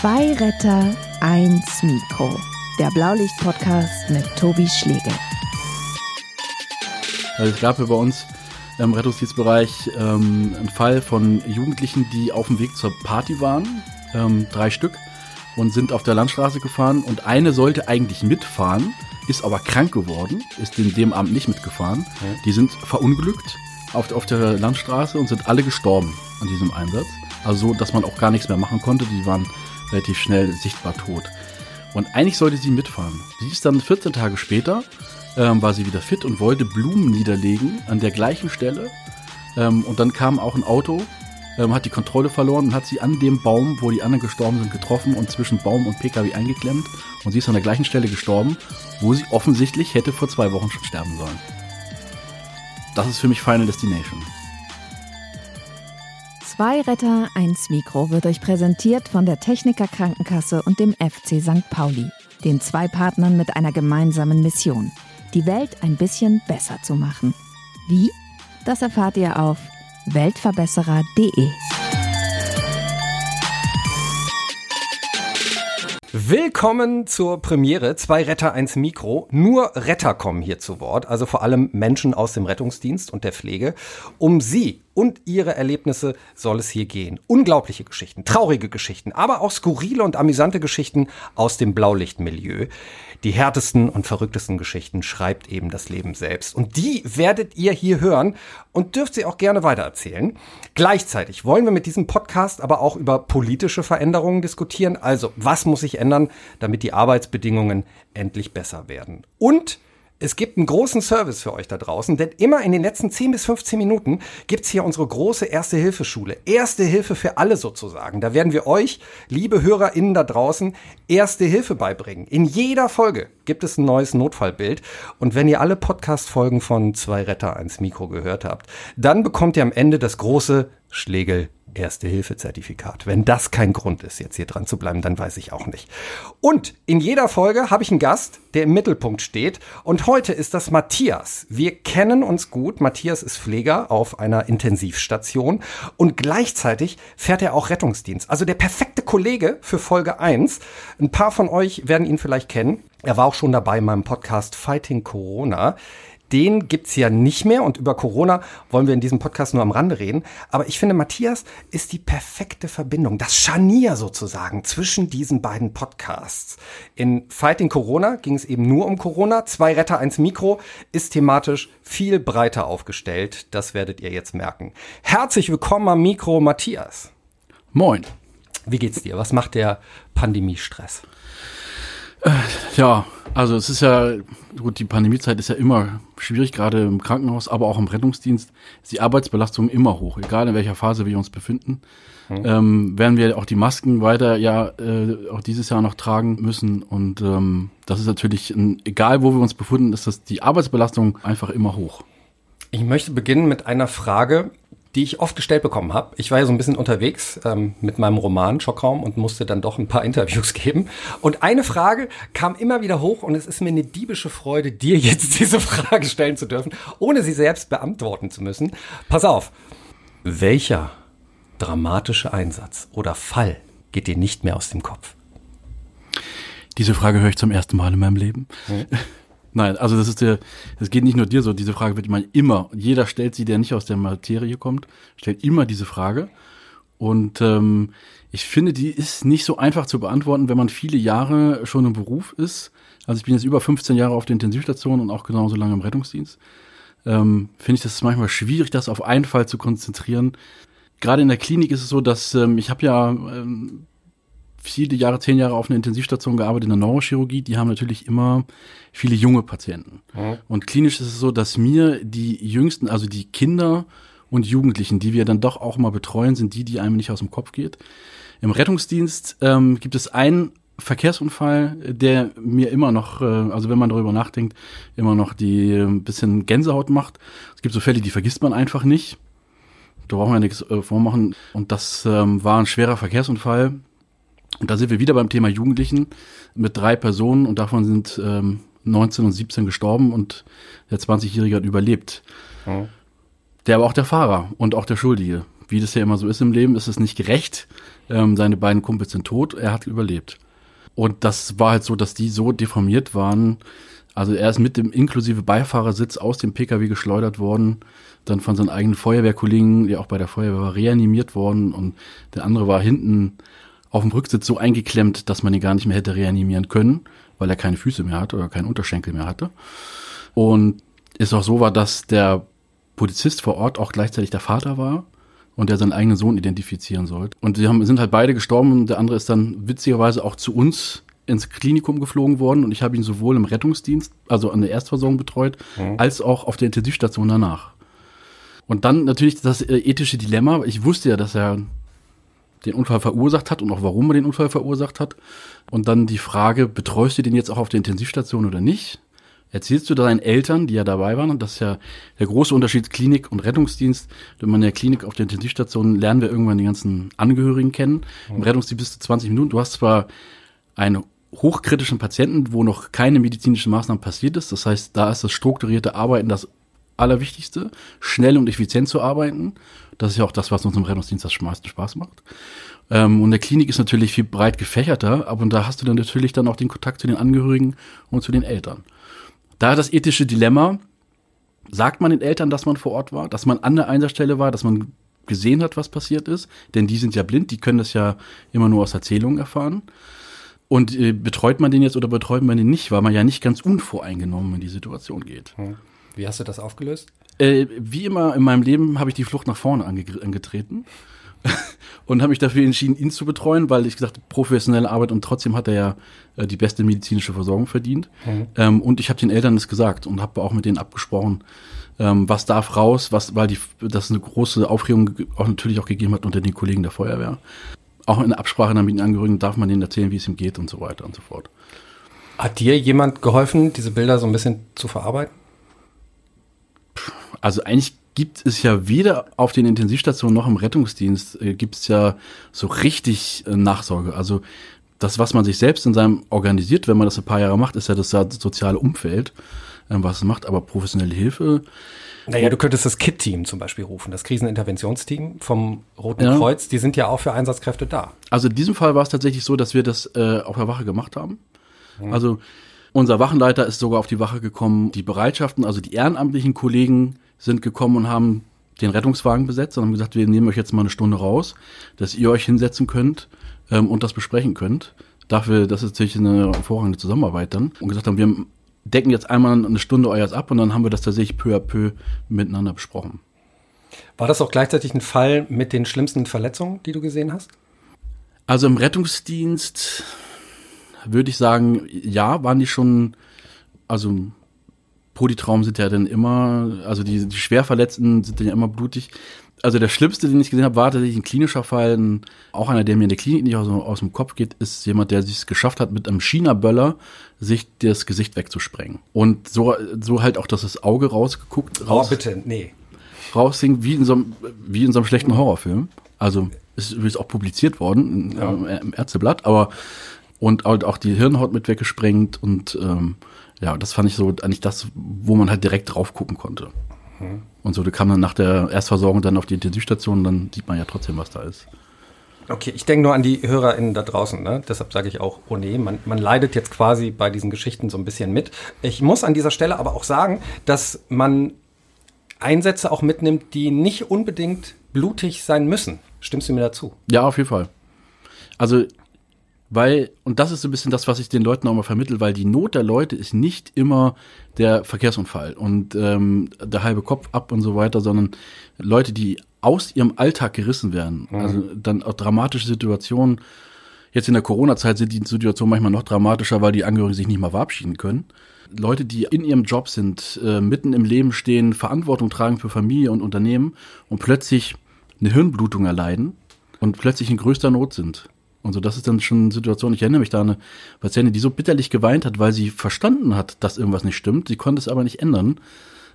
Zwei Retter, eins Mikro. Der Blaulicht-Podcast mit Tobi Schlegel. Also es gab ja bei uns im Rettungsdienstbereich ähm, einen Fall von Jugendlichen, die auf dem Weg zur Party waren, ähm, drei Stück, und sind auf der Landstraße gefahren und eine sollte eigentlich mitfahren, ist aber krank geworden, ist in dem Abend nicht mitgefahren. Die sind verunglückt auf, auf der Landstraße und sind alle gestorben an diesem Einsatz. Also so, dass man auch gar nichts mehr machen konnte. Die waren relativ schnell sichtbar tot. Und eigentlich sollte sie mitfahren. Sie ist dann 14 Tage später, ähm, war sie wieder fit und wollte Blumen niederlegen an der gleichen Stelle. Ähm, und dann kam auch ein Auto, ähm, hat die Kontrolle verloren und hat sie an dem Baum, wo die anderen gestorben sind, getroffen und zwischen Baum und PKW eingeklemmt. Und sie ist an der gleichen Stelle gestorben, wo sie offensichtlich hätte vor zwei Wochen schon sterben sollen. Das ist für mich Final Destination. Zwei Retter, eins Mikro wird euch präsentiert von der Techniker Krankenkasse und dem FC St. Pauli, den zwei Partnern mit einer gemeinsamen Mission, die Welt ein bisschen besser zu machen. Wie? Das erfahrt ihr auf weltverbesserer.de. Willkommen zur Premiere. Zwei Retter, eins Mikro. Nur Retter kommen hier zu Wort, also vor allem Menschen aus dem Rettungsdienst und der Pflege. Um sie und ihre Erlebnisse soll es hier gehen. Unglaubliche Geschichten, traurige Geschichten, aber auch skurrile und amüsante Geschichten aus dem Blaulichtmilieu. Die härtesten und verrücktesten Geschichten schreibt eben das Leben selbst. Und die werdet ihr hier hören und dürft sie auch gerne weitererzählen. Gleichzeitig wollen wir mit diesem Podcast aber auch über politische Veränderungen diskutieren. Also, was muss sich ändern, damit die Arbeitsbedingungen endlich besser werden? Und es gibt einen großen Service für euch da draußen, denn immer in den letzten 10 bis 15 Minuten gibt's hier unsere große Erste-Hilfe-Schule. Erste Hilfe für alle sozusagen. Da werden wir euch, liebe HörerInnen da draußen, Erste Hilfe beibringen. In jeder Folge gibt es ein neues Notfallbild. Und wenn ihr alle Podcast-Folgen von Zwei Retter, eins Mikro gehört habt, dann bekommt ihr am Ende das große Schlegel Erste-Hilfe-Zertifikat. Wenn das kein Grund ist, jetzt hier dran zu bleiben, dann weiß ich auch nicht. Und in jeder Folge habe ich einen Gast, der im Mittelpunkt steht. Und heute ist das Matthias. Wir kennen uns gut. Matthias ist Pfleger auf einer Intensivstation und gleichzeitig fährt er auch Rettungsdienst. Also der perfekte Kollege für Folge 1. Ein paar von euch werden ihn vielleicht kennen. Er war auch schon dabei in meinem Podcast Fighting Corona. Den gibt's ja nicht mehr und über Corona wollen wir in diesem Podcast nur am Rande reden. Aber ich finde, Matthias ist die perfekte Verbindung, das Scharnier sozusagen zwischen diesen beiden Podcasts. In Fighting Corona ging es eben nur um Corona. Zwei Retter, eins Mikro ist thematisch viel breiter aufgestellt. Das werdet ihr jetzt merken. Herzlich willkommen am Mikro, Matthias. Moin. Wie geht's dir? Was macht der Pandemiestress? Ja, also es ist ja, gut, die Pandemiezeit ist ja immer schwierig, gerade im Krankenhaus, aber auch im Rettungsdienst ist die Arbeitsbelastung immer hoch, egal in welcher Phase wir uns befinden. Mhm. Ähm, werden wir auch die Masken weiter ja äh, auch dieses Jahr noch tragen müssen. Und ähm, das ist natürlich, ein, egal wo wir uns befinden, ist das die Arbeitsbelastung einfach immer hoch. Ich möchte beginnen mit einer Frage, die ich oft gestellt bekommen habe. Ich war ja so ein bisschen unterwegs ähm, mit meinem Roman Schockraum und musste dann doch ein paar Interviews geben. Und eine Frage kam immer wieder hoch und es ist mir eine diebische Freude, dir jetzt diese Frage stellen zu dürfen, ohne sie selbst beantworten zu müssen. Pass auf. Welcher dramatische Einsatz oder Fall geht dir nicht mehr aus dem Kopf? Diese Frage höre ich zum ersten Mal in meinem Leben. Hm. Nein, also das ist der, das geht nicht nur dir so, diese Frage wird man immer, jeder stellt sie, der nicht aus der Materie kommt, stellt immer diese Frage. Und ähm, ich finde, die ist nicht so einfach zu beantworten, wenn man viele Jahre schon im Beruf ist. Also ich bin jetzt über 15 Jahre auf der Intensivstation und auch genauso lange im Rettungsdienst. Ähm, finde ich das manchmal schwierig, das auf einen Fall zu konzentrieren. Gerade in der Klinik ist es so, dass ähm, ich habe ja ähm, viele Jahre, zehn Jahre auf einer Intensivstation gearbeitet in der Neurochirurgie, die haben natürlich immer viele junge Patienten. Mhm. Und klinisch ist es so, dass mir die jüngsten, also die Kinder und Jugendlichen, die wir dann doch auch mal betreuen, sind die, die einem nicht aus dem Kopf geht. Im Rettungsdienst ähm, gibt es einen Verkehrsunfall, der mir immer noch, äh, also wenn man darüber nachdenkt, immer noch die äh, bisschen Gänsehaut macht. Es gibt so Fälle, die vergisst man einfach nicht. Da brauchen wir nichts äh, vormachen. Und das ähm, war ein schwerer Verkehrsunfall und da sind wir wieder beim Thema Jugendlichen mit drei Personen und davon sind ähm, 19 und 17 gestorben und der 20-Jährige hat überlebt. Mhm. Der war auch der Fahrer und auch der Schuldige. wie das ja immer so ist im Leben, ist es nicht gerecht. Ähm, seine beiden Kumpels sind tot, er hat überlebt. Und das war halt so, dass die so deformiert waren. Also er ist mit dem inklusive Beifahrersitz aus dem Pkw geschleudert worden, dann von seinen eigenen Feuerwehrkollegen, der auch bei der Feuerwehr war, reanimiert worden und der andere war hinten auf dem Rücksitz so eingeklemmt, dass man ihn gar nicht mehr hätte reanimieren können, weil er keine Füße mehr hatte oder keinen Unterschenkel mehr hatte. Und es auch so war, dass der Polizist vor Ort auch gleichzeitig der Vater war und der seinen eigenen Sohn identifizieren sollte. Und sie haben, sind halt beide gestorben und der andere ist dann witzigerweise auch zu uns ins Klinikum geflogen worden und ich habe ihn sowohl im Rettungsdienst, also an der Erstversorgung betreut, mhm. als auch auf der Intensivstation danach. Und dann natürlich das äh, ethische Dilemma. Ich wusste ja, dass er den Unfall verursacht hat und auch warum er den Unfall verursacht hat. Und dann die Frage, betreust du den jetzt auch auf der Intensivstation oder nicht? Erzählst du deinen Eltern, die ja dabei waren, und das ist ja der große Unterschied Klinik und Rettungsdienst. Wenn man in der Klinik auf der Intensivstation lernen wir irgendwann die ganzen Angehörigen kennen. Im Rettungsdienst bist du 20 Minuten. Du hast zwar einen hochkritischen Patienten, wo noch keine medizinische Maßnahme passiert ist. Das heißt, da ist das strukturierte Arbeiten das Allerwichtigste, schnell und effizient zu arbeiten. Das ist ja auch das, was uns im Rettungsdienst das meisten Spaß macht. Ähm, und der Klinik ist natürlich viel breit gefächerter, aber da hast du dann natürlich dann auch den Kontakt zu den Angehörigen und zu den Eltern. Da das ethische Dilemma, sagt man den Eltern, dass man vor Ort war, dass man an der Einsatzstelle war, dass man gesehen hat, was passiert ist, denn die sind ja blind, die können das ja immer nur aus Erzählungen erfahren. Und äh, betreut man den jetzt oder betreut man den nicht, weil man ja nicht ganz unvoreingenommen in die Situation geht. Hm. Wie hast du das aufgelöst? Äh, wie immer in meinem Leben habe ich die Flucht nach vorne ange angetreten und habe mich dafür entschieden, ihn zu betreuen, weil ich gesagt professionelle Arbeit und trotzdem hat er ja äh, die beste medizinische Versorgung verdient. Mhm. Ähm, und ich habe den Eltern das gesagt und habe auch mit denen abgesprochen, ähm, was darf raus, was, weil die, das eine große Aufregung auch natürlich auch gegeben hat unter den Kollegen der Feuerwehr. Auch in Absprache mit den Angehörigen darf man denen erzählen, wie es ihm geht und so weiter und so fort. Hat dir jemand geholfen, diese Bilder so ein bisschen zu verarbeiten? Also eigentlich gibt es ja weder auf den Intensivstationen noch im Rettungsdienst äh, gibt es ja so richtig äh, Nachsorge. Also das, was man sich selbst in seinem organisiert, wenn man das ein paar Jahre macht, ist ja das, soziale Umfeld, äh, was es macht. Aber professionelle Hilfe. Naja, du könntest das KIT-Team zum Beispiel rufen, das Kriseninterventionsteam vom Roten ja. Kreuz. Die sind ja auch für Einsatzkräfte da. Also in diesem Fall war es tatsächlich so, dass wir das äh, auf der Wache gemacht haben. Mhm. Also unser Wachenleiter ist sogar auf die Wache gekommen. Die Bereitschaften, also die ehrenamtlichen Kollegen sind gekommen und haben den Rettungswagen besetzt und haben gesagt, wir nehmen euch jetzt mal eine Stunde raus, dass ihr euch hinsetzen könnt ähm, und das besprechen könnt. Dafür, das ist natürlich eine hervorragende Zusammenarbeit dann. Und gesagt haben, wir decken jetzt einmal eine Stunde euers ab und dann haben wir das tatsächlich peu à peu miteinander besprochen. War das auch gleichzeitig ein Fall mit den schlimmsten Verletzungen, die du gesehen hast? Also im Rettungsdienst würde ich sagen, ja, waren die schon, also Polytraum sind ja dann immer, also die, die Schwerverletzten sind dann ja immer blutig. Also der schlimmste, den ich gesehen habe, war tatsächlich ein klinischer Fall. Ein, auch einer, der mir in der Klinik nicht aus, aus dem Kopf geht, ist jemand, der es geschafft hat, mit einem China-Böller sich das Gesicht wegzusprengen. Und so, so halt auch, dass das Auge rausgeguckt, raus, oh, bitte, nee. raushing, wie in so einem, wie in so einem schlechten Horrorfilm. Also ist übrigens auch publiziert worden ja. im Ärzteblatt, aber und halt auch die Hirnhaut mit weggesprengt und ähm, ja, das fand ich so eigentlich das, wo man halt direkt drauf gucken konnte. Mhm. Und so, da kam dann nach der Erstversorgung dann auf die Intensivstation, dann sieht man ja trotzdem, was da ist. Okay, ich denke nur an die HörerInnen da draußen, ne? deshalb sage ich auch, oh nee, man, man leidet jetzt quasi bei diesen Geschichten so ein bisschen mit. Ich muss an dieser Stelle aber auch sagen, dass man Einsätze auch mitnimmt, die nicht unbedingt blutig sein müssen. Stimmst du mir dazu? Ja, auf jeden Fall. Also weil, und das ist so ein bisschen das, was ich den Leuten auch mal vermittel, weil die Not der Leute ist nicht immer der Verkehrsunfall und ähm, der halbe Kopf ab und so weiter, sondern Leute, die aus ihrem Alltag gerissen werden. Mhm. Also dann auch dramatische Situationen. Jetzt in der Corona-Zeit sind die Situationen manchmal noch dramatischer, weil die Angehörigen sich nicht mal verabschieden können. Leute, die in ihrem Job sind, äh, mitten im Leben stehen, Verantwortung tragen für Familie und Unternehmen und plötzlich eine Hirnblutung erleiden und plötzlich in größter Not sind. Und so, das ist dann schon eine Situation. Ich erinnere mich da an eine Patientin, die so bitterlich geweint hat, weil sie verstanden hat, dass irgendwas nicht stimmt. Sie konnte es aber nicht ändern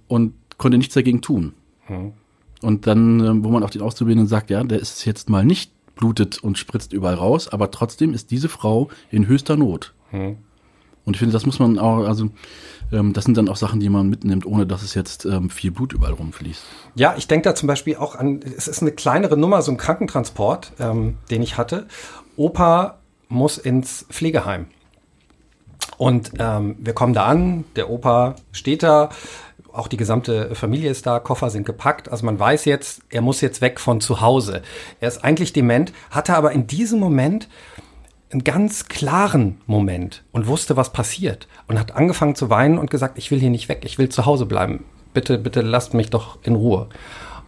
und konnte nichts dagegen tun. Hm. Und dann, ähm, wo man auch den Auszubildenden sagt, ja, der ist jetzt mal nicht blutet und spritzt überall raus, aber trotzdem ist diese Frau in höchster Not. Hm. Und ich finde, das muss man auch, also ähm, das sind dann auch Sachen, die man mitnimmt, ohne dass es jetzt ähm, viel Blut überall rumfließt. Ja, ich denke da zum Beispiel auch an, es ist eine kleinere Nummer, so ein Krankentransport, ähm, den ich hatte. Opa muss ins Pflegeheim. Und ähm, wir kommen da an, der Opa steht da, auch die gesamte Familie ist da, Koffer sind gepackt. Also man weiß jetzt, er muss jetzt weg von zu Hause. Er ist eigentlich dement, hatte aber in diesem Moment einen ganz klaren Moment und wusste, was passiert. Und hat angefangen zu weinen und gesagt, ich will hier nicht weg, ich will zu Hause bleiben. Bitte, bitte lasst mich doch in Ruhe.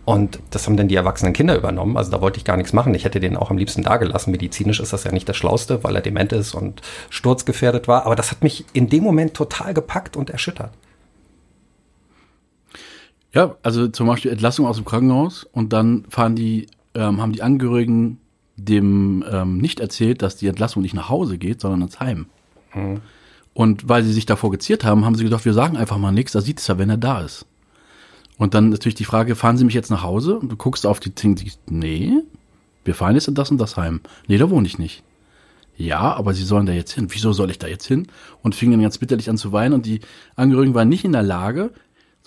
Und das haben dann die erwachsenen Kinder übernommen. Also da wollte ich gar nichts machen. Ich hätte den auch am liebsten dagelassen. Medizinisch ist das ja nicht das Schlauste, weil er dement ist und sturzgefährdet war. Aber das hat mich in dem Moment total gepackt und erschüttert. Ja, also zum Beispiel Entlassung aus dem Krankenhaus und dann fahren die, ähm, haben die Angehörigen dem ähm, nicht erzählt, dass die Entlassung nicht nach Hause geht, sondern ins Heim. Mhm. Und weil sie sich davor geziert haben, haben sie gedacht, wir sagen einfach mal nichts, da sieht es ja, wenn er da ist. Und dann natürlich die Frage, fahren Sie mich jetzt nach Hause? Und du guckst auf die Dinge, nee, wir fahren jetzt in das und das Heim. Nee, da wohne ich nicht. Ja, aber Sie sollen da jetzt hin. Wieso soll ich da jetzt hin? Und fingen dann ganz bitterlich an zu weinen und die Angehörigen waren nicht in der Lage,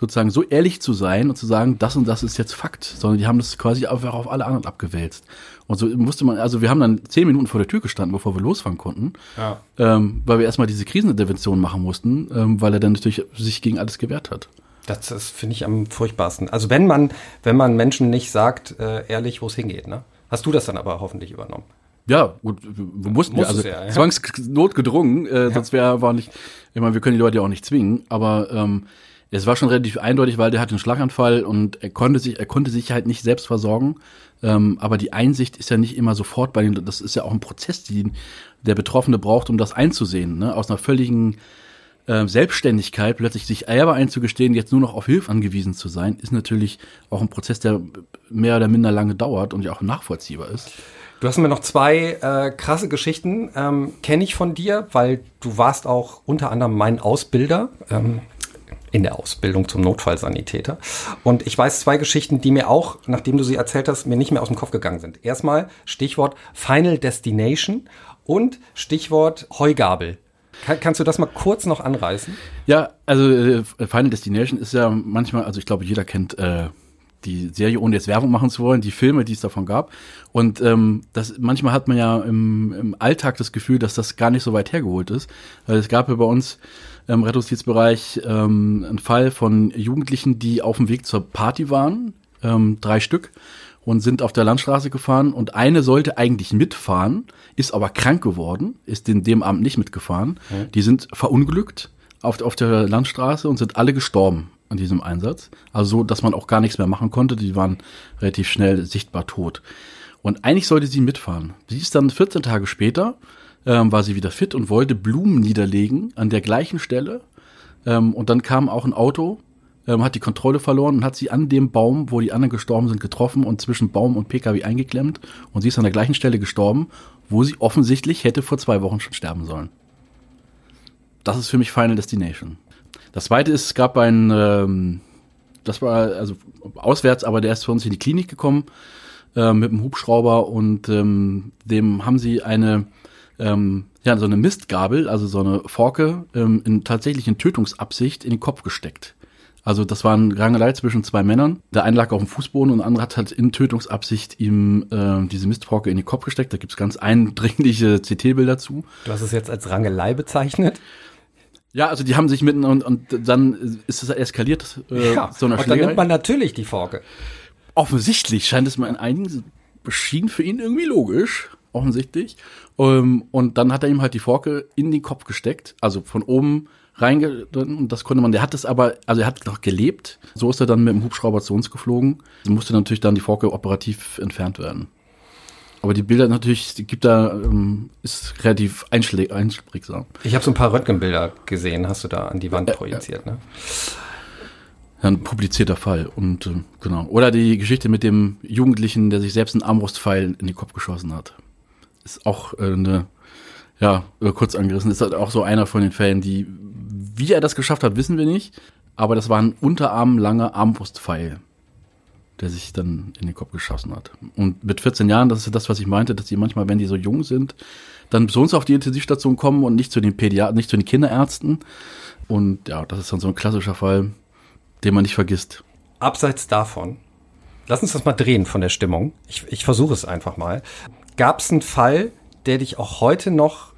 sozusagen so ehrlich zu sein und zu sagen, das und das ist jetzt Fakt, sondern die haben das quasi einfach auf alle anderen abgewälzt. Und so musste man, also wir haben dann zehn Minuten vor der Tür gestanden, bevor wir losfahren konnten, ja. ähm, weil wir erstmal diese Krisenintervention machen mussten, ähm, weil er dann natürlich sich gegen alles gewehrt hat. Das, das finde ich am furchtbarsten. Also wenn man, wenn man Menschen nicht sagt, äh, ehrlich, wo es hingeht, ne? Hast du das dann aber hoffentlich übernommen? Ja, gut, wir mussten ja, also ja, ja. zwangsnotgedrungen, äh, ja. sonst wäre war nicht, ich meine, wir können die Leute ja auch nicht zwingen, aber ähm, es war schon relativ eindeutig, weil der hatte einen Schlaganfall und er konnte sich, er konnte sich halt nicht selbst versorgen. Ähm, aber die Einsicht ist ja nicht immer sofort bei den, das ist ja auch ein Prozess, den der Betroffene braucht, um das einzusehen. Ne? Aus einer völligen äh, Selbstständigkeit plötzlich sich selber einzugestehen, jetzt nur noch auf Hilfe angewiesen zu sein, ist natürlich auch ein Prozess, der mehr oder minder lange dauert und ja auch nachvollziehbar ist. Du hast mir noch zwei äh, krasse Geschichten, ähm, kenne ich von dir, weil du warst auch unter anderem mein Ausbilder. Ähm, in der Ausbildung zum Notfallsanitäter. Und ich weiß zwei Geschichten, die mir auch, nachdem du sie erzählt hast, mir nicht mehr aus dem Kopf gegangen sind. Erstmal Stichwort Final Destination und Stichwort Heugabel. Kann, kannst du das mal kurz noch anreißen? Ja, also äh, Final Destination ist ja manchmal, also ich glaube, jeder kennt äh, die Serie, ohne jetzt Werbung machen zu wollen, die Filme, die es davon gab. Und ähm, das, manchmal hat man ja im, im Alltag das Gefühl, dass das gar nicht so weit hergeholt ist. Weil es gab ja bei uns im Rettungsdienstbereich ähm, einen Fall von Jugendlichen, die auf dem Weg zur Party waren, ähm, drei Stück, und sind auf der Landstraße gefahren und eine sollte eigentlich mitfahren, ist aber krank geworden, ist in dem Abend nicht mitgefahren. Mhm. Die sind verunglückt auf, auf der Landstraße und sind alle gestorben an diesem Einsatz. Also so, dass man auch gar nichts mehr machen konnte. Die waren relativ schnell sichtbar tot. Und eigentlich sollte sie mitfahren. Sie ist dann 14 Tage später, ähm, war sie wieder fit und wollte Blumen niederlegen an der gleichen Stelle. Ähm, und dann kam auch ein Auto, ähm, hat die Kontrolle verloren und hat sie an dem Baum, wo die anderen gestorben sind, getroffen und zwischen Baum und PKW eingeklemmt. Und sie ist an der gleichen Stelle gestorben, wo sie offensichtlich hätte vor zwei Wochen schon sterben sollen. Das ist für mich Final Destination. Das zweite ist, es gab ein, ähm, das war also auswärts, aber der ist für uns in die Klinik gekommen äh, mit einem Hubschrauber und ähm, dem haben sie eine ähm, ja so eine Mistgabel, also so eine Forke ähm, in tatsächlich in Tötungsabsicht in den Kopf gesteckt. Also das war ein Rangelei zwischen zwei Männern. Der eine lag auf dem Fußboden und der andere hat halt in Tötungsabsicht ihm äh, diese Mistforke in den Kopf gesteckt. Da gibt's ganz eindringliche CT-Bilder zu. Du hast es jetzt als Rangelei bezeichnet? Ja, also die haben sich mitten und, und dann ist es eskaliert äh, ja, so einer Und dann nimmt man natürlich die Forke. Offensichtlich scheint es mal in einigen schien für ihn irgendwie logisch, offensichtlich. Ähm, und dann hat er ihm halt die Forke in den Kopf gesteckt, also von oben reingedrückt und das konnte man, der hat es aber, also er hat noch gelebt. So ist er dann mit dem Hubschrauber zu uns geflogen. Also musste natürlich dann die Forke operativ entfernt werden. Aber die Bilder natürlich, die gibt da, ähm, ist relativ einschlägsam. Ich habe so ein paar Röntgenbilder gesehen, hast du da an die Wand äh, projiziert, ne? Ein publizierter Fall und äh, genau. Oder die Geschichte mit dem Jugendlichen, der sich selbst einen Armbrustpfeil in den Kopf geschossen hat. Ist auch äh, eine, ja, äh, kurz angerissen. Ist halt auch so einer von den Fällen, die, wie er das geschafft hat, wissen wir nicht. Aber das war ein unterarmlanger Armbrustpfeil der sich dann in den Kopf geschossen hat. Und mit 14 Jahren, das ist das, was ich meinte, dass die manchmal, wenn die so jung sind, dann zu uns auf die Intensivstation kommen und nicht zu den Pädiatern, nicht zu den Kinderärzten. Und ja, das ist dann so ein klassischer Fall, den man nicht vergisst. Abseits davon, lass uns das mal drehen von der Stimmung. Ich, ich versuche es einfach mal. Gab es einen Fall, der dich auch heute noch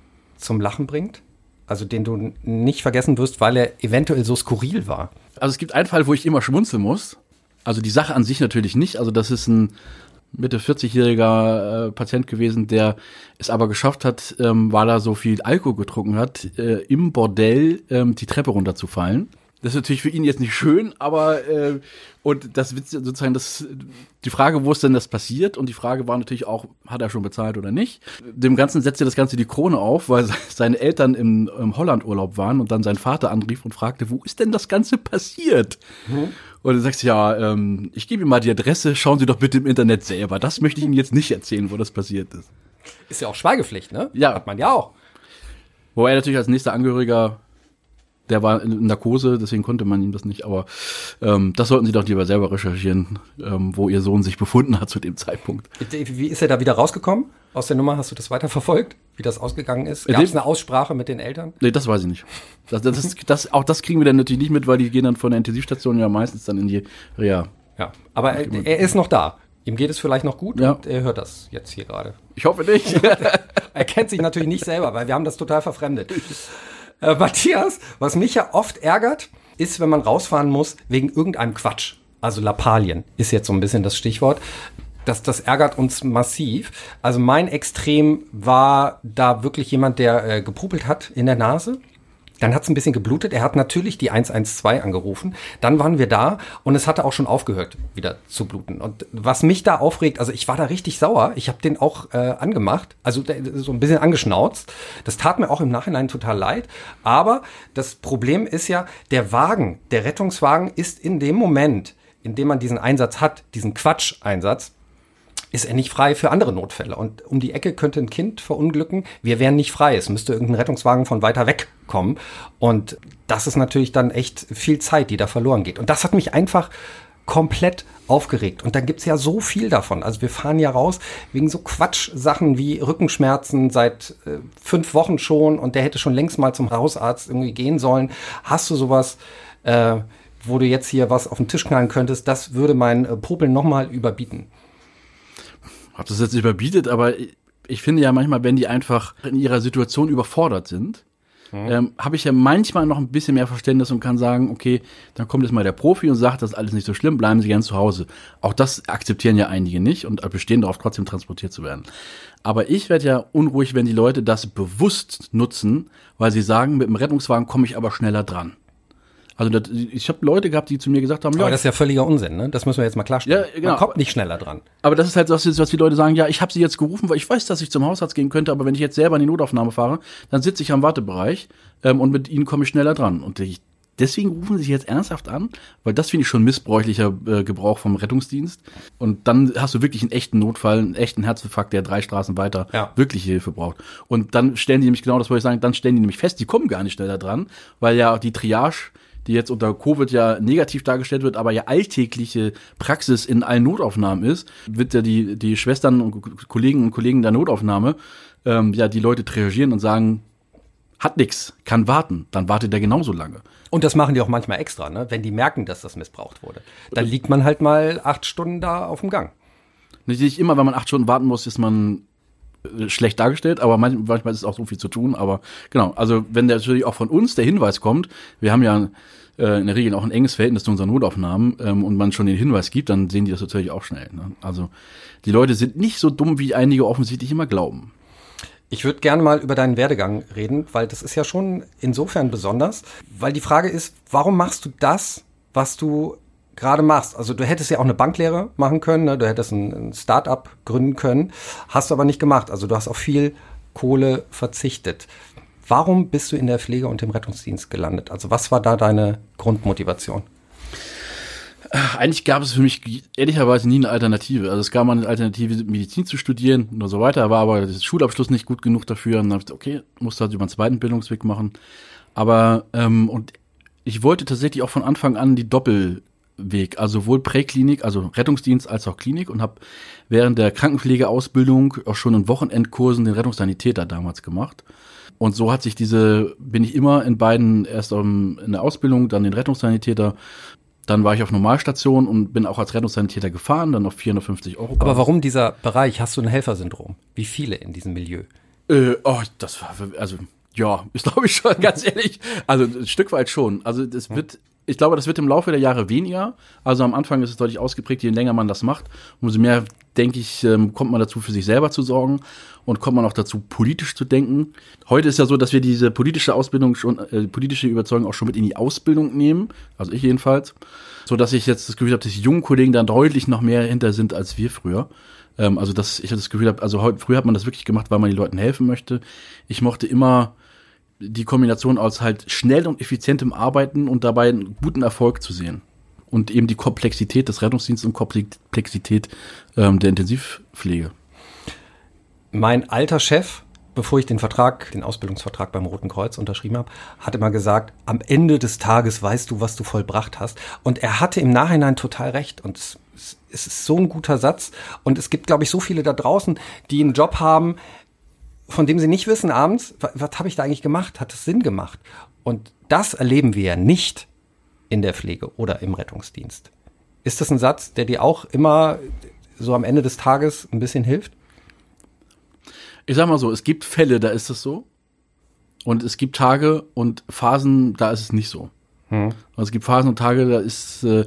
zum Lachen bringt? Also den du nicht vergessen wirst, weil er eventuell so skurril war? Also es gibt einen Fall, wo ich immer schmunzeln muss. Also die Sache an sich natürlich nicht. Also das ist ein Mitte 40-jähriger äh, Patient gewesen, der es aber geschafft hat, ähm, weil er so viel Alkohol getrunken hat, äh, im Bordell ähm, die Treppe runterzufallen. Das ist natürlich für ihn jetzt nicht schön, aber äh, und das wird sozusagen das die Frage, wo ist denn das passiert? Und die Frage war natürlich auch, hat er schon bezahlt oder nicht? Dem Ganzen setzte das Ganze die Krone auf, weil seine Eltern im, im Hollandurlaub waren und dann sein Vater anrief und fragte, wo ist denn das Ganze passiert? Mhm. Und dann sagst du, ja, ähm, ich gebe ihm mal die Adresse, schauen Sie doch bitte im Internet selber. Das möchte ich Ihnen jetzt nicht erzählen, wo das passiert ist. Ist ja auch Schweigepflicht, ne? Ja. Hat man ja auch. Wo er natürlich als nächster Angehöriger der war in Narkose, deswegen konnte man ihm das nicht. Aber ähm, das sollten Sie doch lieber selber recherchieren, ähm, wo Ihr Sohn sich befunden hat zu dem Zeitpunkt. Wie ist er da wieder rausgekommen aus der Nummer? Hast du das weiterverfolgt, wie das ausgegangen ist? Gab es eine Aussprache mit den Eltern? Nee, das weiß ich nicht. Das, das, das, das, auch das kriegen wir dann natürlich nicht mit, weil die gehen dann von der Intensivstation ja meistens dann in die Reha. Ja, aber er, er ist noch da. Ihm geht es vielleicht noch gut ja. und er hört das jetzt hier gerade. Ich hoffe nicht. er kennt sich natürlich nicht selber, weil wir haben das total verfremdet. Äh, Matthias, was mich ja oft ärgert, ist, wenn man rausfahren muss wegen irgendeinem Quatsch. Also Lappalien ist jetzt so ein bisschen das Stichwort. Das, das ärgert uns massiv. Also mein Extrem war da wirklich jemand, der äh, gepupelt hat in der Nase. Dann hat es ein bisschen geblutet. Er hat natürlich die 112 angerufen. Dann waren wir da und es hatte auch schon aufgehört, wieder zu bluten. Und was mich da aufregt, also ich war da richtig sauer. Ich habe den auch äh, angemacht, also so ein bisschen angeschnauzt. Das tat mir auch im Nachhinein total leid. Aber das Problem ist ja, der Wagen, der Rettungswagen ist in dem Moment, in dem man diesen Einsatz hat, diesen Quatsch-Einsatz, ist er nicht frei für andere Notfälle. Und um die Ecke könnte ein Kind verunglücken. Wir wären nicht frei. Es müsste irgendein Rettungswagen von weiter weg kommen. Und das ist natürlich dann echt viel Zeit, die da verloren geht. Und das hat mich einfach komplett aufgeregt. Und dann gibt's ja so viel davon. Also wir fahren ja raus wegen so Quatschsachen wie Rückenschmerzen seit äh, fünf Wochen schon und der hätte schon längst mal zum Hausarzt irgendwie gehen sollen. Hast du sowas, äh, wo du jetzt hier was auf den Tisch knallen könntest? Das würde mein äh, Popel nochmal überbieten ob das jetzt überbietet, aber ich finde ja manchmal, wenn die einfach in ihrer Situation überfordert sind, mhm. ähm, habe ich ja manchmal noch ein bisschen mehr Verständnis und kann sagen, okay, dann kommt jetzt mal der Profi und sagt, das ist alles nicht so schlimm, bleiben Sie gern zu Hause. Auch das akzeptieren ja einige nicht und bestehen darauf, trotzdem transportiert zu werden. Aber ich werde ja unruhig, wenn die Leute das bewusst nutzen, weil sie sagen, mit dem Rettungswagen komme ich aber schneller dran. Also das, ich habe Leute gehabt, die zu mir gesagt haben, ja. Aber das ist ja völliger Unsinn, ne? Das müssen wir jetzt mal klarstellen. Ja, genau. Man kommt nicht schneller dran. Aber das ist halt das, was die Leute sagen, ja, ich habe sie jetzt gerufen, weil ich weiß, dass ich zum Hausarzt gehen könnte, aber wenn ich jetzt selber in die Notaufnahme fahre, dann sitze ich am Wartebereich ähm, und mit ihnen komme ich schneller dran. Und ich, deswegen rufen sie sich jetzt ernsthaft an, weil das finde ich schon missbräuchlicher äh, Gebrauch vom Rettungsdienst. Und dann hast du wirklich einen echten Notfall, einen echten Herzinfarkt, der drei Straßen weiter ja. wirklich Hilfe braucht. Und dann stellen die nämlich genau das, wollte ich sagen, dann stellen die nämlich fest, die kommen gar nicht schneller dran, weil ja die Triage die jetzt unter Covid ja negativ dargestellt wird, aber ja alltägliche Praxis in allen Notaufnahmen ist, wird ja die, die Schwestern und Kollegen und Kollegen der Notaufnahme ähm, ja die Leute triagieren und sagen, hat nix, kann warten, dann wartet der genauso lange. Und das machen die auch manchmal extra, ne? wenn die merken, dass das missbraucht wurde. Dann liegt man halt mal acht Stunden da auf dem Gang. Nicht immer, wenn man acht Stunden warten muss, ist man schlecht dargestellt, aber manchmal ist auch so viel zu tun. Aber genau, also wenn natürlich auch von uns der Hinweis kommt, wir haben ja äh, in der Regel auch ein enges Verhältnis zu unseren Notaufnahmen ähm, und man schon den Hinweis gibt, dann sehen die das natürlich auch schnell. Ne? Also die Leute sind nicht so dumm, wie einige offensichtlich immer glauben. Ich würde gerne mal über deinen Werdegang reden, weil das ist ja schon insofern besonders, weil die Frage ist, warum machst du das, was du gerade machst. Also du hättest ja auch eine Banklehre machen können, ne? du hättest ein, ein Start-up gründen können, hast du aber nicht gemacht. Also du hast auf viel Kohle verzichtet. Warum bist du in der Pflege und im Rettungsdienst gelandet? Also was war da deine Grundmotivation? Eigentlich gab es für mich ehrlicherweise nie eine Alternative. Also es gab mal eine Alternative, Medizin zu studieren und so weiter, war aber der Schulabschluss nicht gut genug dafür. Und dann habe ich okay, musst du halt über einen zweiten Bildungsweg machen. Aber ähm, und ich wollte tatsächlich auch von Anfang an die Doppel Weg, also sowohl Präklinik, also Rettungsdienst als auch Klinik und habe während der Krankenpflegeausbildung auch schon in Wochenendkursen den Rettungssanitäter damals gemacht. Und so hat sich diese, bin ich immer in beiden, erst in der Ausbildung, dann den Rettungssanitäter, dann war ich auf Normalstation und bin auch als Rettungssanitäter gefahren, dann auf 450 Euro. Aber warum dieser Bereich? Hast du ein Helfersyndrom? Wie viele in diesem Milieu? Äh, oh, das war, also, ja, ist glaube ich schon, ganz ehrlich. Also, ein Stück weit schon. Also, das wird ich glaube, das wird im Laufe der Jahre weniger. Also am Anfang ist es deutlich ausgeprägt, je länger man das macht, umso mehr, denke ich, ähm, kommt man dazu, für sich selber zu sorgen und kommt man auch dazu, politisch zu denken. Heute ist ja so, dass wir diese politische Ausbildung schon, äh, politische Überzeugung auch schon mit in die Ausbildung nehmen, also ich jedenfalls, so dass ich jetzt das Gefühl habe, dass die jungen Kollegen dann deutlich noch mehr hinter sind als wir früher. Ähm, also dass ich das Gefühl habe, also heute, früher hat man das wirklich gemacht, weil man den Leuten helfen möchte. Ich mochte immer die Kombination aus halt schnell und effizientem Arbeiten und dabei einen guten Erfolg zu sehen. Und eben die Komplexität des Rettungsdienstes und Komplexität ähm, der Intensivpflege. Mein alter Chef, bevor ich den Vertrag, den Ausbildungsvertrag beim Roten Kreuz unterschrieben habe, hat immer gesagt, am Ende des Tages weißt du, was du vollbracht hast. Und er hatte im Nachhinein total recht. Und es, es ist so ein guter Satz. Und es gibt, glaube ich, so viele da draußen, die einen Job haben, von dem sie nicht wissen abends, was, was habe ich da eigentlich gemacht? Hat es Sinn gemacht? Und das erleben wir ja nicht in der Pflege oder im Rettungsdienst. Ist das ein Satz, der dir auch immer so am Ende des Tages ein bisschen hilft? Ich sag mal so, es gibt Fälle, da ist es so. Und es gibt Tage und Phasen, da ist es nicht so. Hm. Also es gibt Phasen und Tage, da ist äh,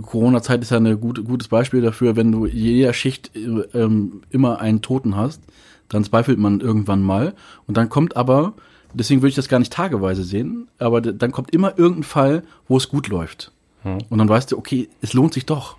Corona-Zeit ist ja ein gute, gutes Beispiel dafür, wenn du jeder Schicht äh, ähm, immer einen Toten hast, dann zweifelt man irgendwann mal. Und dann kommt aber, deswegen würde ich das gar nicht tageweise sehen, aber dann kommt immer irgendein Fall, wo es gut läuft. Hm. Und dann weißt du, okay, es lohnt sich doch.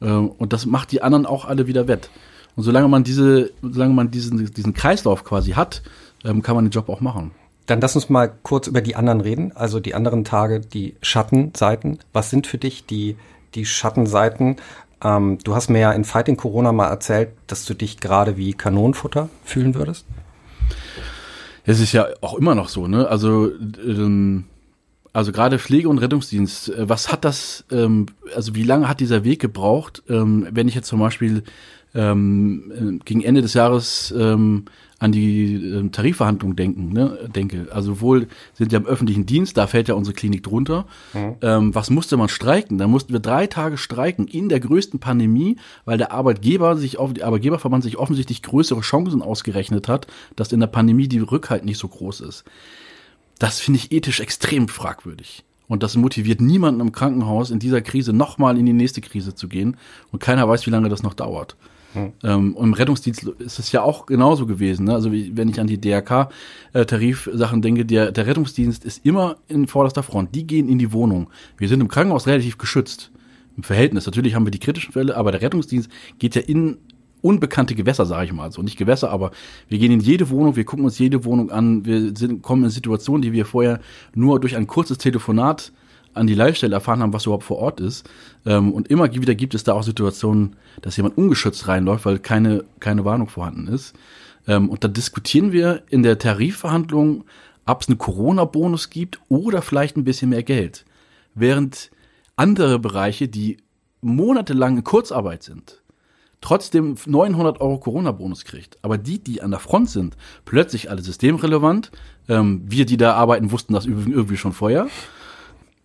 Ähm, und das macht die anderen auch alle wieder wett. Und solange man diese, solange man diesen, diesen Kreislauf quasi hat, ähm, kann man den Job auch machen. Dann lass uns mal kurz über die anderen reden, also die anderen Tage, die Schattenseiten. Was sind für dich die, die Schattenseiten? Ähm, du hast mir ja in Fighting Corona mal erzählt, dass du dich gerade wie Kanonenfutter fühlen würdest. Es ist ja auch immer noch so, ne? Also, ähm, also gerade Pflege und Rettungsdienst, äh, was hat das, ähm, also wie lange hat dieser Weg gebraucht, ähm, wenn ich jetzt zum Beispiel ähm, äh, gegen Ende des Jahres ähm, an die ähm, Tarifverhandlungen denken, ne, denke. Also wohl sind ja im öffentlichen Dienst, da fällt ja unsere Klinik drunter. Mhm. Ähm, was musste man streiken? Da mussten wir drei Tage streiken in der größten Pandemie, weil der Arbeitgeber sich auf, der Arbeitgeberverband sich offensichtlich größere Chancen ausgerechnet hat, dass in der Pandemie die Rückhalt nicht so groß ist. Das finde ich ethisch extrem fragwürdig. Und das motiviert niemanden im Krankenhaus in dieser Krise nochmal in die nächste Krise zu gehen. Und keiner weiß, wie lange das noch dauert. Hm. Ähm, und im Rettungsdienst ist es ja auch genauso gewesen. Ne? Also wie, wenn ich an die DRK-Tarifsachen äh, denke, der, der Rettungsdienst ist immer in vorderster Front. Die gehen in die Wohnung. Wir sind im Krankenhaus relativ geschützt. Im Verhältnis. Natürlich haben wir die kritischen Fälle, aber der Rettungsdienst geht ja in unbekannte Gewässer, sage ich mal so. Nicht Gewässer, aber wir gehen in jede Wohnung, wir gucken uns jede Wohnung an, wir sind, kommen in Situationen, die wir vorher nur durch ein kurzes Telefonat an die Leitstelle erfahren haben, was überhaupt vor Ort ist. Ähm, und immer wieder gibt es da auch Situationen, dass jemand ungeschützt reinläuft, weil keine, keine Warnung vorhanden ist. Ähm, und da diskutieren wir in der Tarifverhandlung, ob es einen Corona-Bonus gibt oder vielleicht ein bisschen mehr Geld. Während andere Bereiche, die monatelang in Kurzarbeit sind, trotzdem 900 Euro Corona-Bonus kriegt. Aber die, die an der Front sind, plötzlich alle systemrelevant. Ähm, wir, die da arbeiten, wussten das irgendwie schon vorher.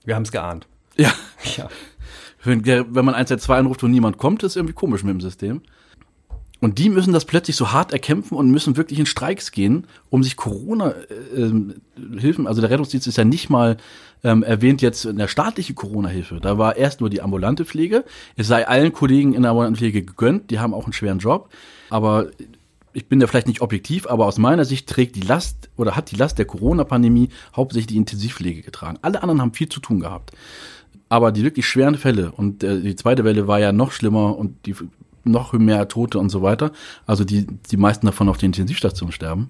Wir haben es geahnt. Ja. ja. Wenn, man 112 anruft und niemand kommt, ist irgendwie komisch mit dem System. Und die müssen das plötzlich so hart erkämpfen und müssen wirklich in Streiks gehen, um sich Corona-Hilfen, äh, also der Rettungsdienst ist ja nicht mal ähm, erwähnt jetzt in der staatlichen Corona-Hilfe. Da war erst nur die ambulante Pflege. Es sei allen Kollegen in der ambulanten Pflege gegönnt, die haben auch einen schweren Job. Aber ich bin da vielleicht nicht objektiv, aber aus meiner Sicht trägt die Last oder hat die Last der Corona-Pandemie hauptsächlich die Intensivpflege getragen. Alle anderen haben viel zu tun gehabt. Aber die wirklich schweren Fälle und äh, die zweite Welle war ja noch schlimmer und die noch mehr Tote und so weiter. Also die, die meisten davon auf der Intensivstation sterben.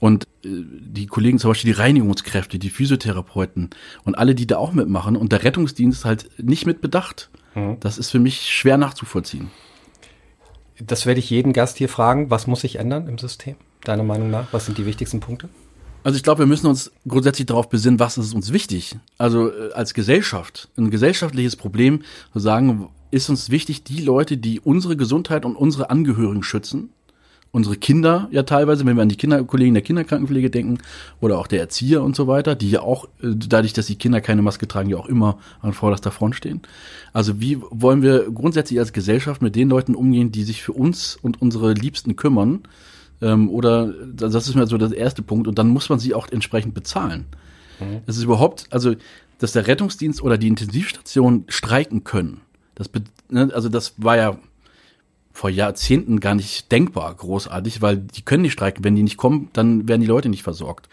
Und äh, die Kollegen, zum Beispiel die Reinigungskräfte, die Physiotherapeuten und alle, die da auch mitmachen und der Rettungsdienst halt nicht mit bedacht. Mhm. Das ist für mich schwer nachzuvollziehen. Das werde ich jeden Gast hier fragen. Was muss sich ändern im System, deiner Meinung nach? Was sind die wichtigsten Punkte? Also ich glaube, wir müssen uns grundsätzlich darauf besinnen, was ist uns wichtig. Also äh, als Gesellschaft, ein gesellschaftliches Problem, zu sagen, ist uns wichtig, die Leute, die unsere Gesundheit und unsere Angehörigen schützen, unsere Kinder ja teilweise, wenn wir an die Kinderkollegen der Kinderkrankenpflege denken oder auch der Erzieher und so weiter, die ja auch, äh, dadurch, dass die Kinder keine Maske tragen, ja auch immer an vorderster Front stehen. Also wie wollen wir grundsätzlich als Gesellschaft mit den Leuten umgehen, die sich für uns und unsere Liebsten kümmern? Ähm, oder das ist mir so der erste Punkt. Und dann muss man sie auch entsprechend bezahlen. Mhm. Es ist überhaupt, also dass der Rettungsdienst oder die Intensivstation streiken können. Das, ne, also das war ja vor Jahrzehnten gar nicht denkbar großartig, weil die können nicht streiken. Wenn die nicht kommen, dann werden die Leute nicht versorgt.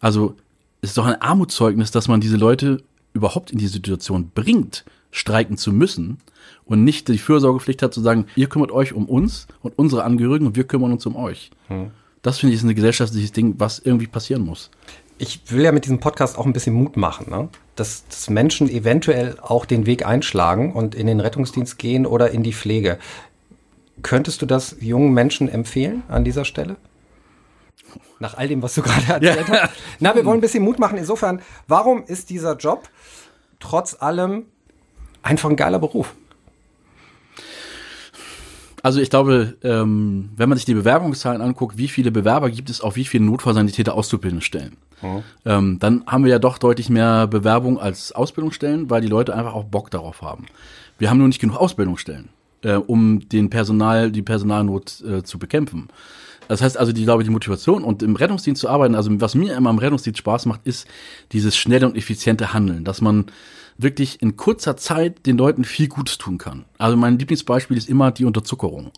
Also es ist doch ein Armutszeugnis, dass man diese Leute überhaupt in die Situation bringt, streiken zu müssen und nicht die Fürsorgepflicht hat zu sagen, ihr kümmert euch um uns und unsere Angehörigen und wir kümmern uns um euch. Hm. Das finde ich ist ein gesellschaftliches Ding, was irgendwie passieren muss. Ich will ja mit diesem Podcast auch ein bisschen Mut machen, ne? dass, dass Menschen eventuell auch den Weg einschlagen und in den Rettungsdienst gehen oder in die Pflege. Könntest du das jungen Menschen empfehlen an dieser Stelle? Nach all dem, was du gerade erzählt ja. hast. Na, wir wollen ein bisschen Mut machen. Insofern, warum ist dieser Job trotz allem einfach ein geiler Beruf? Also ich glaube, ähm, wenn man sich die Bewerbungszahlen anguckt, wie viele Bewerber gibt es auf wie viele Notfallsanitäter Auszubildungsstellen, mhm. ähm, dann haben wir ja doch deutlich mehr Bewerbung als Ausbildungsstellen, weil die Leute einfach auch Bock darauf haben. Wir haben nur nicht genug Ausbildungsstellen äh, um den Personal, die Personalnot äh, zu bekämpfen. Das heißt also, die, glaube die Motivation und im Rettungsdienst zu arbeiten, also was mir immer im Rettungsdienst Spaß macht, ist dieses schnelle und effiziente Handeln, dass man wirklich in kurzer Zeit den Leuten viel Gutes tun kann. Also mein Lieblingsbeispiel ist immer die Unterzuckerung.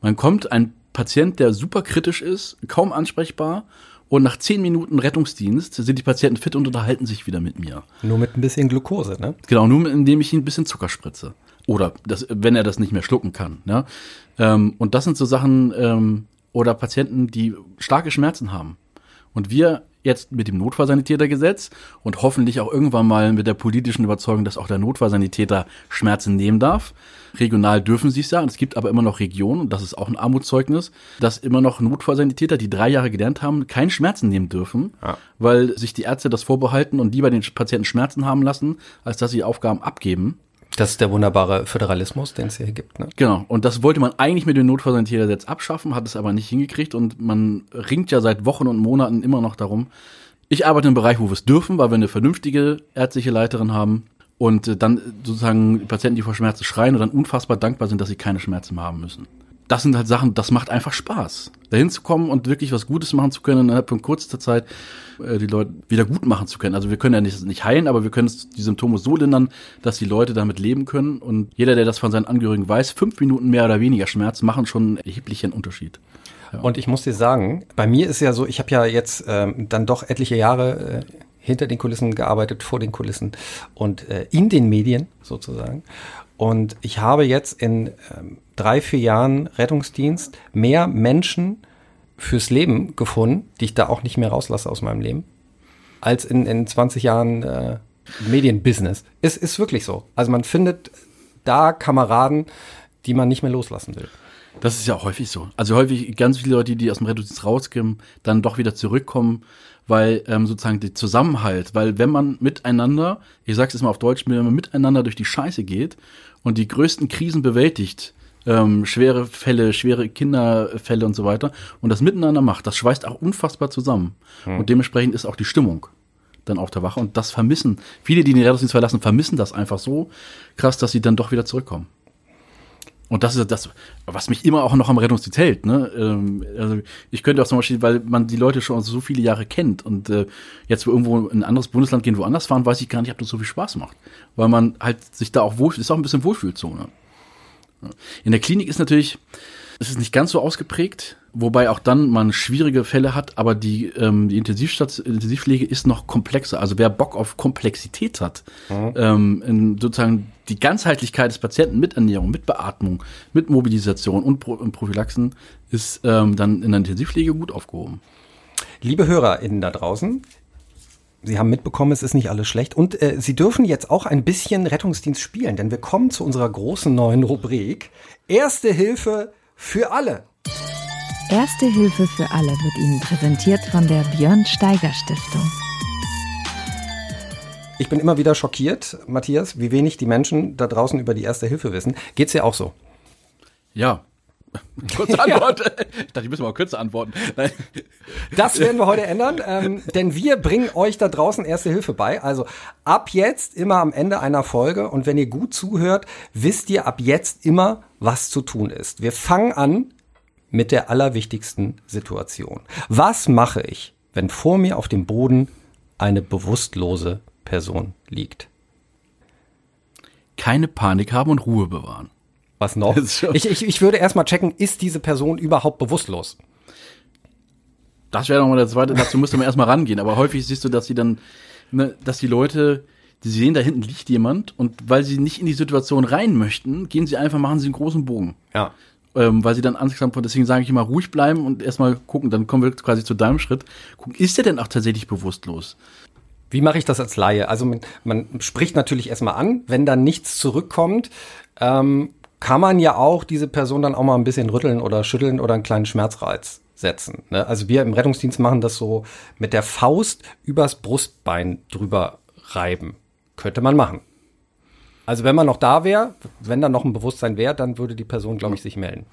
Man kommt ein Patient, der super kritisch ist, kaum ansprechbar und nach zehn Minuten Rettungsdienst sind die Patienten fit und unterhalten sich wieder mit mir. Nur mit ein bisschen Glucose, ne? Genau, nur indem ich ihnen ein bisschen Zucker spritze. Oder das, wenn er das nicht mehr schlucken kann. Ja? Ähm, und das sind so Sachen, ähm, oder Patienten, die starke Schmerzen haben. Und wir jetzt mit dem Notfallsanitätergesetz und hoffentlich auch irgendwann mal mit der politischen Überzeugung, dass auch der Notfallsanitäter Schmerzen nehmen darf. Regional dürfen sie es ja, es gibt aber immer noch Regionen, und das ist auch ein Armutszeugnis, dass immer noch Notfallsanitäter, die drei Jahre gelernt haben, keinen Schmerzen nehmen dürfen, ja. weil sich die Ärzte das vorbehalten und lieber den Patienten Schmerzen haben lassen, als dass sie Aufgaben abgeben. Das ist der wunderbare Föderalismus, den es hier gibt. Ne? Genau. Und das wollte man eigentlich mit dem Notfallsanitätergesetz abschaffen, hat es aber nicht hingekriegt und man ringt ja seit Wochen und Monaten immer noch darum. Ich arbeite im Bereich, wo wir es dürfen, weil wir eine vernünftige ärztliche Leiterin haben und äh, dann sozusagen Patienten, die vor Schmerzen schreien und dann unfassbar dankbar sind, dass sie keine Schmerzen haben müssen das sind halt Sachen, das macht einfach Spaß. Dahin zu kommen und wirklich was Gutes machen zu können innerhalb von kurzer Zeit, äh, die Leute wieder gut machen zu können. Also wir können ja nicht, nicht heilen, aber wir können die Symptome so lindern, dass die Leute damit leben können. Und jeder, der das von seinen Angehörigen weiß, fünf Minuten mehr oder weniger Schmerz machen schon einen erheblichen Unterschied. Ja. Und ich muss dir sagen, bei mir ist ja so, ich habe ja jetzt ähm, dann doch etliche Jahre äh, hinter den Kulissen gearbeitet, vor den Kulissen und äh, in den Medien sozusagen. Und ich habe jetzt in ähm, drei, vier Jahren Rettungsdienst mehr Menschen fürs Leben gefunden, die ich da auch nicht mehr rauslasse aus meinem Leben, als in, in 20 Jahren äh, Medienbusiness. Es ist wirklich so. Also man findet da Kameraden, die man nicht mehr loslassen will. Das ist ja auch häufig so. Also häufig ganz viele Leute, die aus dem Rettungsdienst rauskommen, dann doch wieder zurückkommen, weil ähm, sozusagen der Zusammenhalt, weil wenn man miteinander, ich sag's jetzt mal auf Deutsch, wenn man miteinander durch die Scheiße geht und die größten Krisen bewältigt, ähm, schwere Fälle, schwere Kinderfälle und so weiter und das miteinander macht, das schweißt auch unfassbar zusammen. Hm. Und dementsprechend ist auch die Stimmung dann auf der Wache und das vermissen, viele, die den Rettungsdienst verlassen, vermissen das einfach so krass, dass sie dann doch wieder zurückkommen. Und das ist das, was mich immer auch noch am Rettungsdienst hält. Ne? Ähm, also ich könnte auch zum Beispiel, weil man die Leute schon so viele Jahre kennt und äh, jetzt irgendwo in ein anderes Bundesland gehen, woanders fahren, weiß ich gar nicht, ob das so viel Spaß macht. Weil man halt sich da auch wohl, ist auch ein bisschen Wohlfühlzone. In der Klinik ist natürlich, es ist nicht ganz so ausgeprägt, wobei auch dann man schwierige Fälle hat, aber die, ähm, die Intensivpflege ist noch komplexer. Also wer Bock auf Komplexität hat, mhm. ähm, in sozusagen die Ganzheitlichkeit des Patienten mit Ernährung, mit Beatmung, mit Mobilisation und, Pro und Prophylaxen ist ähm, dann in der Intensivpflege gut aufgehoben. Liebe HörerInnen da draußen, Sie haben mitbekommen, es ist nicht alles schlecht. Und äh, Sie dürfen jetzt auch ein bisschen Rettungsdienst spielen, denn wir kommen zu unserer großen neuen Rubrik. Erste Hilfe für alle. Erste Hilfe für alle wird Ihnen präsentiert von der Björn Steiger Stiftung. Ich bin immer wieder schockiert, Matthias, wie wenig die Menschen da draußen über die Erste Hilfe wissen. Geht's dir auch so? Ja. Kurze Antwort. Ich dachte, ich müssen mal kürzer antworten. Nein. Das werden wir heute ändern, ähm, denn wir bringen euch da draußen Erste Hilfe bei. Also ab jetzt immer am Ende einer Folge und wenn ihr gut zuhört, wisst ihr ab jetzt immer, was zu tun ist. Wir fangen an mit der allerwichtigsten Situation. Was mache ich, wenn vor mir auf dem Boden eine bewusstlose Person liegt? Keine Panik haben und Ruhe bewahren. Was noch? Ich, ich, ich würde erstmal checken, ist diese Person überhaupt bewusstlos? Das wäre nochmal der zweite, dazu müsste man erstmal rangehen. Aber häufig siehst du, dass sie dann, ne, dass die Leute, die sehen, da hinten liegt jemand und weil sie nicht in die Situation rein möchten, gehen sie einfach, machen sie einen großen Bogen. Ja. Ähm, weil sie dann Angst haben, deswegen sage ich immer ruhig bleiben und erstmal gucken, dann kommen wir quasi zu deinem Schritt. Gucken, ist der denn auch tatsächlich bewusstlos? Wie mache ich das als Laie? Also man, man spricht natürlich erstmal an, wenn dann nichts zurückkommt, ähm, kann man ja auch diese Person dann auch mal ein bisschen rütteln oder schütteln oder einen kleinen Schmerzreiz setzen. Ne? Also wir im Rettungsdienst machen das so mit der Faust übers Brustbein drüber reiben. Könnte man machen. Also wenn man noch da wäre, wenn da noch ein Bewusstsein wäre, dann würde die Person, glaube ich, sich melden.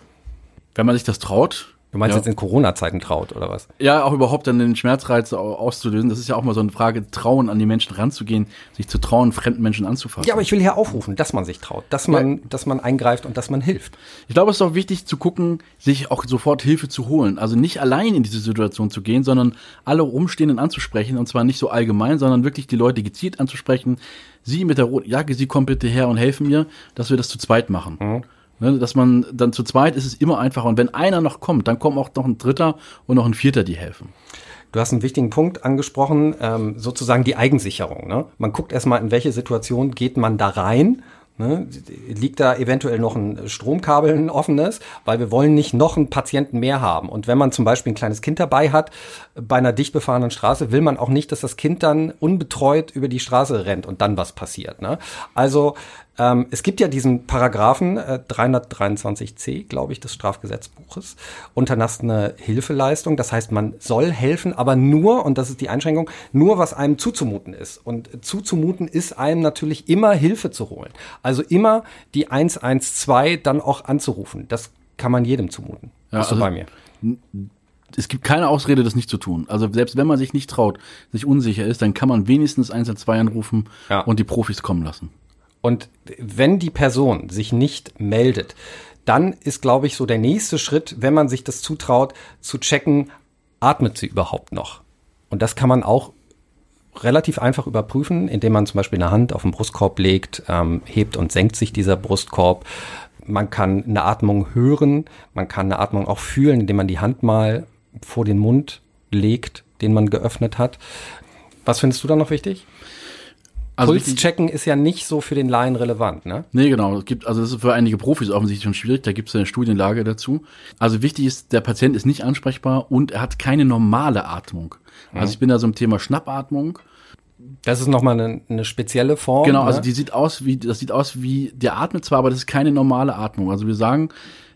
Wenn man sich das traut, Du meinst Ja. jetzt in Corona-Zeiten traut, oder was? Ja, auch überhaupt dann den Schmerzreiz au- auszulösen. Das ist ja auch mal so eine Frage, Trauen an die Menschen ranzugehen, sich zu trauen, fremden Menschen anzufassen. Ja, aber ich will hier aufrufen, dass man sich traut, dass man, dass man eingreift und dass man hilft. Ich glaube, es ist auch wichtig zu gucken, sich auch sofort Hilfe zu holen. Also nicht allein in diese Situation zu gehen, sondern alle Umstehenden anzusprechen. Und zwar nicht so allgemein, sondern wirklich die Leute gezielt anzusprechen. Sie mit der roten Jacke, Sie kommen bitte her und helfen mir, dass wir das zu zweit machen. Ne, dass man dann zu zweit ist es immer einfacher. Und wenn einer noch kommt, dann kommt auch noch ein dritter und noch ein vierter, die helfen. Du hast einen wichtigen Punkt angesprochen, ähm, sozusagen die Eigensicherung. Ne? Man guckt erstmal, in welche Situation geht man da rein. Ne? Liegt da eventuell noch ein Stromkabel, ein offenes, weil wir wollen nicht noch einen Patienten mehr haben. Und wenn man zum Beispiel ein kleines Kind dabei hat, bei einer dicht befahrenen Straße, will man auch nicht, dass das Kind dann unbetreut über die Straße rennt und dann was passiert. Ne? Also ähm, es gibt ja diesen Paragraphen äh, 323c, glaube ich, des Strafgesetzbuches, unterlassene Hilfeleistung. Das heißt, man soll helfen, aber nur, und das ist die Einschränkung, nur was einem zuzumuten ist. Und zuzumuten ist einem natürlich immer Hilfe zu holen. Also immer die 112 dann auch anzurufen. Das kann man jedem zumuten. Ja, Bist du also- bei mir? Es gibt keine Ausrede, das nicht zu tun. Also selbst wenn man sich nicht traut, sich unsicher ist, dann kann man wenigstens 112 anrufen Ja. und die Profis kommen lassen. Und wenn die Person sich nicht meldet, dann ist, glaube ich, so der nächste Schritt, wenn man sich das zutraut, zu checken, atmet sie überhaupt noch? Und das kann man auch relativ einfach überprüfen, indem man zum Beispiel eine Hand auf den Brustkorb legt, ähm, hebt und senkt sich dieser Brustkorb. Man kann eine Atmung hören, man kann eine Atmung auch fühlen, indem man die Hand mal vor den Mund legt, den man geöffnet hat. Was findest du da noch wichtig? Also Puls wichtig- checken ist ja nicht so für den Laien relevant, ne? Nee, genau. Es gibt, also das ist für einige Profis offensichtlich schon schwierig, da gibt es eine Studienlage dazu. Also wichtig ist, der Patient ist nicht ansprechbar und er hat keine normale Atmung. Also ich bin da so im Thema Schnappatmung. Das ist nochmal eine, eine spezielle Form. Genau, ne? also die sieht aus wie, das sieht aus wie, der atmet zwar, aber das ist keine normale Atmung. Also wir sagen,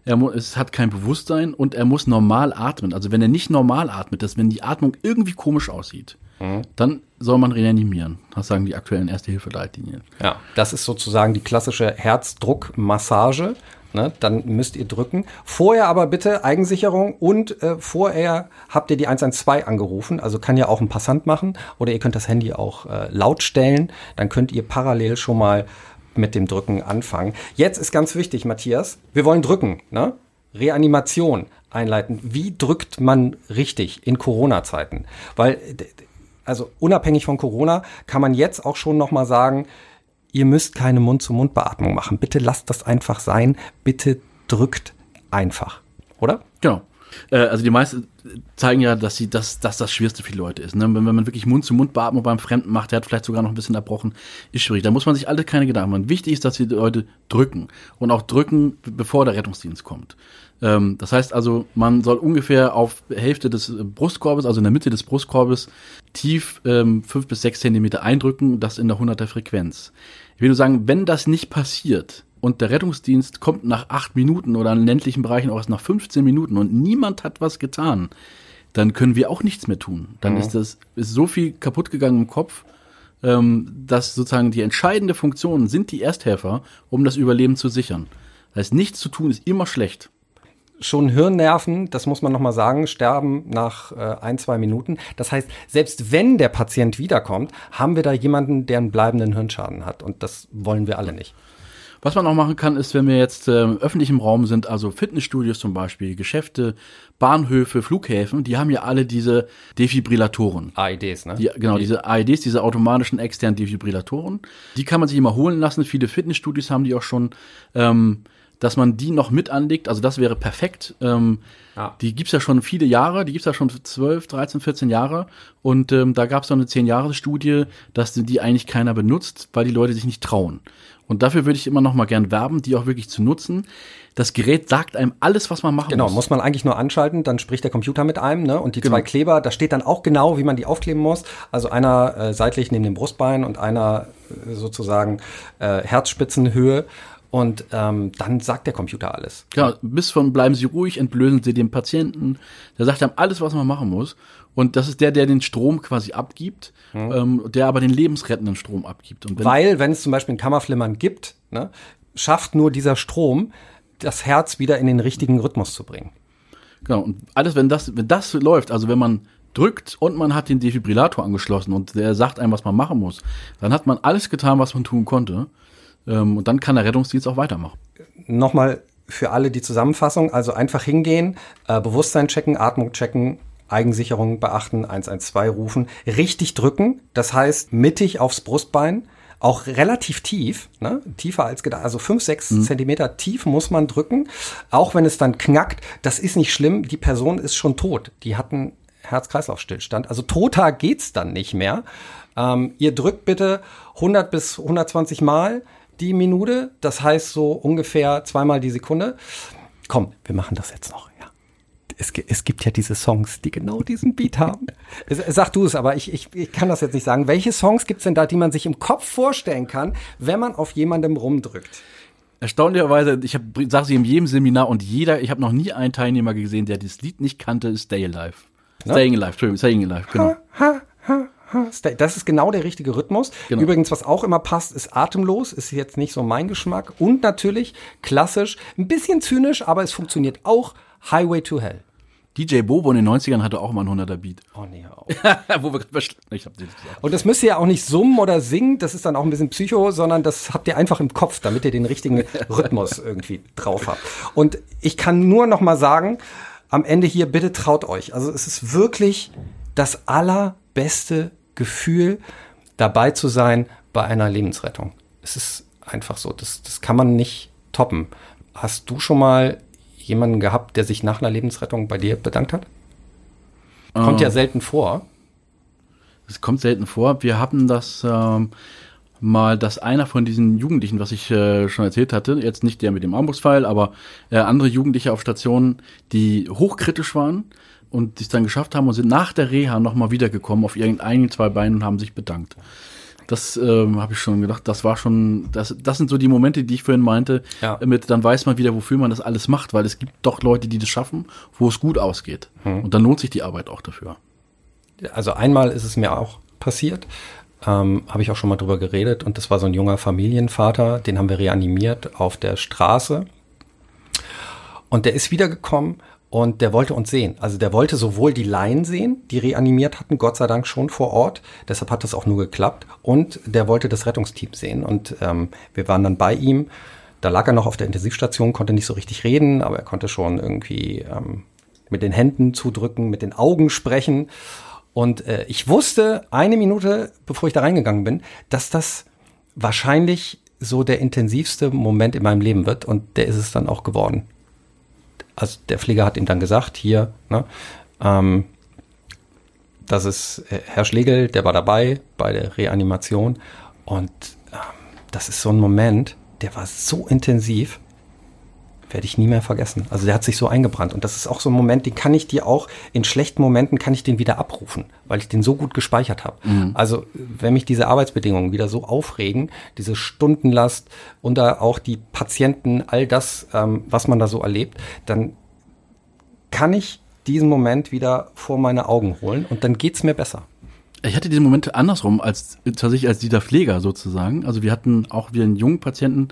er mu- es hat kein Bewusstsein und er muss normal atmen. Also wenn er nicht normal atmet, dass wenn die Atmung irgendwie komisch aussieht, dann soll man reanimieren. Das sagen die aktuellen Erste-Hilfe-Leitlinien. Ja, das ist sozusagen die klassische Herzdruckmassage. Ne, dann müsst ihr drücken. Vorher aber bitte Eigensicherung und äh, vorher habt ihr die 112 angerufen. Also kann ja auch ein Passant machen oder ihr könnt das Handy auch äh, laut stellen. Dann könnt ihr parallel schon mal mit dem Drücken anfangen. Jetzt ist ganz wichtig, Matthias, wir wollen drücken. Ne? Reanimation einleiten. Wie drückt man richtig in Corona-Zeiten? Weil also unabhängig von Corona kann man jetzt auch schon noch mal sagen, ihr müsst keine Mund-zu-Mund-Beatmung machen. Bitte lasst das einfach sein. Bitte drückt einfach. Oder? Genau. Äh, also die meisten zeigen ja, dass sie das, dass das Schwierigste für die Leute ist. Ne? Wenn, wenn man wirklich Mund-zu-Mund-Beatmung beim Fremden macht, der hat vielleicht sogar noch ein bisschen erbrochen, ist schwierig. Da muss man sich alle keine Gedanken machen. Wichtig ist, dass die Leute drücken und auch drücken, bevor der Rettungsdienst kommt. Ähm, das heißt also, man soll ungefähr auf Hälfte des Brustkorbes, also in der Mitte des Brustkorbes, tief ähm, fünf bis sechs Zentimeter eindrücken, das in der 100er Frequenz. Ich will nur sagen, wenn das nicht passiert, und der Rettungsdienst kommt nach acht Minuten oder in ländlichen Bereichen auch erst nach 15 Minuten und niemand hat was getan, dann können wir auch nichts mehr tun. Dann mhm. ist das ist so viel kaputt gegangen im Kopf, ähm, dass sozusagen die entscheidende Funktion sind die Ersthelfer, um das Überleben zu sichern. Das heißt, nichts zu tun ist immer schlecht schon Hirnnerven, das muss man nochmal sagen, sterben nach äh, ein, zwei Minuten. Das heißt, selbst wenn der Patient wiederkommt, haben wir da jemanden, der einen bleibenden Hirnschaden hat. Und das wollen wir alle nicht. Was man auch machen kann, ist, wenn wir jetzt äh, im Raum sind, also Fitnessstudios zum Beispiel, Geschäfte, Bahnhöfe, Flughäfen, die haben ja alle diese Defibrillatoren. AEDs, ne? Die, genau, diese AEDs, diese automatischen externen Defibrillatoren. Die kann man sich immer holen lassen. Viele Fitnessstudios haben die auch schon. Ähm, dass man die noch mit anlegt, also das wäre perfekt. Ähm, ja. Die gibt's ja schon viele Jahre, die gibt's ja schon 12, 13, 14 Jahre. Und ähm, da gab's es eine 10-Jahres-Studie, dass die eigentlich keiner benutzt, weil die Leute sich nicht trauen. Und dafür würde ich immer noch mal gern werben, die auch wirklich zu nutzen. Das Gerät sagt einem alles, was man machen genau, muss. Genau, muss man eigentlich nur anschalten, dann spricht der Computer mit einem, ne? Und die genau. zwei Kleber, da steht dann auch genau, wie man die aufkleben muss. Also einer äh, seitlich neben dem Brustbein und einer äh, sozusagen äh, Herzspitzenhöhe. Und ähm, dann sagt der Computer alles. Ja, bis von bleiben Sie ruhig, entblößen Sie den Patienten. Der sagt einem alles, was man machen muss. Und das ist der, der den Strom quasi abgibt, mhm. ähm, der aber den lebensrettenden Strom abgibt. Wenn Weil, wenn es zum Beispiel ein Kammerflimmern gibt, ne, schafft nur dieser Strom, das Herz wieder in den richtigen Rhythmus zu bringen. Genau, und alles, wenn das, wenn das läuft, also wenn man drückt und man hat den Defibrillator angeschlossen und der sagt einem, was man machen muss, dann hat man alles getan, was man tun konnte. Ähm, und dann kann der Rettungsdienst auch weitermachen. Nochmal für alle die Zusammenfassung, also einfach hingehen, äh, Bewusstsein checken, Atmung checken, Eigensicherung beachten, 112 rufen, richtig drücken, das heißt mittig aufs Brustbein, auch relativ tief, ne? tiefer als gedacht, also 5, 6 mhm. Zentimeter tief muss man drücken, auch wenn es dann knackt, das ist nicht schlimm, die Person ist schon tot, die hat einen Herz-Kreislauf-Stillstand, also toter geht's dann nicht mehr. Ähm, ihr drückt bitte 100 bis 120 Mal, die Minute. Das heißt so ungefähr zweimal die Sekunde. Komm, wir machen das jetzt noch. Ja. Es, es gibt ja diese Songs, die genau diesen Beat haben. Sag du es, aber ich, ich, ich kann das jetzt nicht sagen. Welche Songs gibt es denn da, die man sich im Kopf vorstellen kann, wenn man auf jemandem rumdrückt? Erstaunlicherweise, ich sage sie in jedem Seminar und jeder, ich habe noch nie einen Teilnehmer gesehen, der dieses Lied nicht kannte, ist Stay Alive. Staying Alive, Entschuldigung, Staying Alive, genau. Ha, ha, ha, das ist genau der richtige Rhythmus. Genau. Übrigens, was auch immer passt, ist atemlos, ist jetzt nicht so mein Geschmack. Und natürlich klassisch, ein bisschen zynisch, aber es funktioniert auch, Highway to Hell. DJ Bobo in den 90ern hatte auch mal einen 100er Beat. Oh nee, auf. Wo wir ich hab gesagt. Und das müsst ihr ja auch nicht summen oder singen, das ist dann auch ein bisschen Psycho, sondern das habt ihr einfach im Kopf, damit ihr den richtigen Rhythmus irgendwie drauf habt. Und ich kann nur noch mal sagen, am Ende hier bitte traut euch. Also es ist wirklich das allerbeste Gefühl, dabei zu sein bei einer Lebensrettung. Es ist einfach so, das, das kann man nicht toppen. Hast du schon mal jemanden gehabt, der sich nach einer Lebensrettung bei dir bedankt hat? Kommt ja ähm. selten vor. Es kommt selten vor. Wir hatten das ähm, mal, dass einer von diesen Jugendlichen, was ich äh, schon erzählt hatte, jetzt nicht der mit dem Armbrustpfeil, aber äh, andere Jugendliche auf Stationen, die hochkritisch waren, und die es dann geschafft haben und sind nach der Reha nochmal wiedergekommen auf irgendeinen zwei Beinen und haben sich bedankt. Das ähm, habe ich schon gedacht, das war schon, das, das sind so die Momente, die ich vorhin meinte, ja. mit, dann weiß man wieder, wofür man das alles macht, weil es gibt doch Leute, die das schaffen, wo es gut ausgeht. Hm. Und dann lohnt sich die Arbeit auch dafür. Also einmal ist es mir auch passiert, ähm, habe ich auch schon mal drüber geredet, und das war so ein junger Familienvater, den haben wir reanimiert auf der Straße. Und der ist wiedergekommen und der wollte uns sehen. Also der wollte sowohl die Laien sehen, die reanimiert hatten, Gott sei Dank schon vor Ort. Deshalb hat das auch nur geklappt. Und der wollte das Rettungsteam sehen. Und ähm, wir waren dann bei ihm. Da lag er noch auf der Intensivstation, konnte nicht so richtig reden, aber er konnte schon irgendwie ähm, mit den Händen zudrücken, mit den Augen sprechen. Und äh, ich wusste eine Minute, bevor ich da reingegangen bin, dass das wahrscheinlich so der intensivste Moment in meinem Leben wird. Und der ist es dann auch geworden also der Pfleger hat ihm dann gesagt, hier, ne, ähm, das ist äh, Herr Schlegel, der war dabei bei der Reanimation und ähm, das ist so ein Moment, der war so intensiv. Werde ich nie mehr vergessen. Also der hat sich so eingebrannt. Und das ist auch so ein Moment, den kann ich dir auch, in schlechten Momenten kann ich den wieder abrufen, weil ich den so gut gespeichert habe. Mhm. Also wenn mich diese Arbeitsbedingungen wieder so aufregen, diese Stundenlast und da auch die Patienten, all das, ähm, was man da so erlebt, dann kann ich diesen Moment wieder vor meine Augen holen und dann geht's mir besser. Ich hatte diesen Moment andersrum als tatsächlich als dieser Pfleger sozusagen. Also wir hatten auch wieder einen jungen Patienten,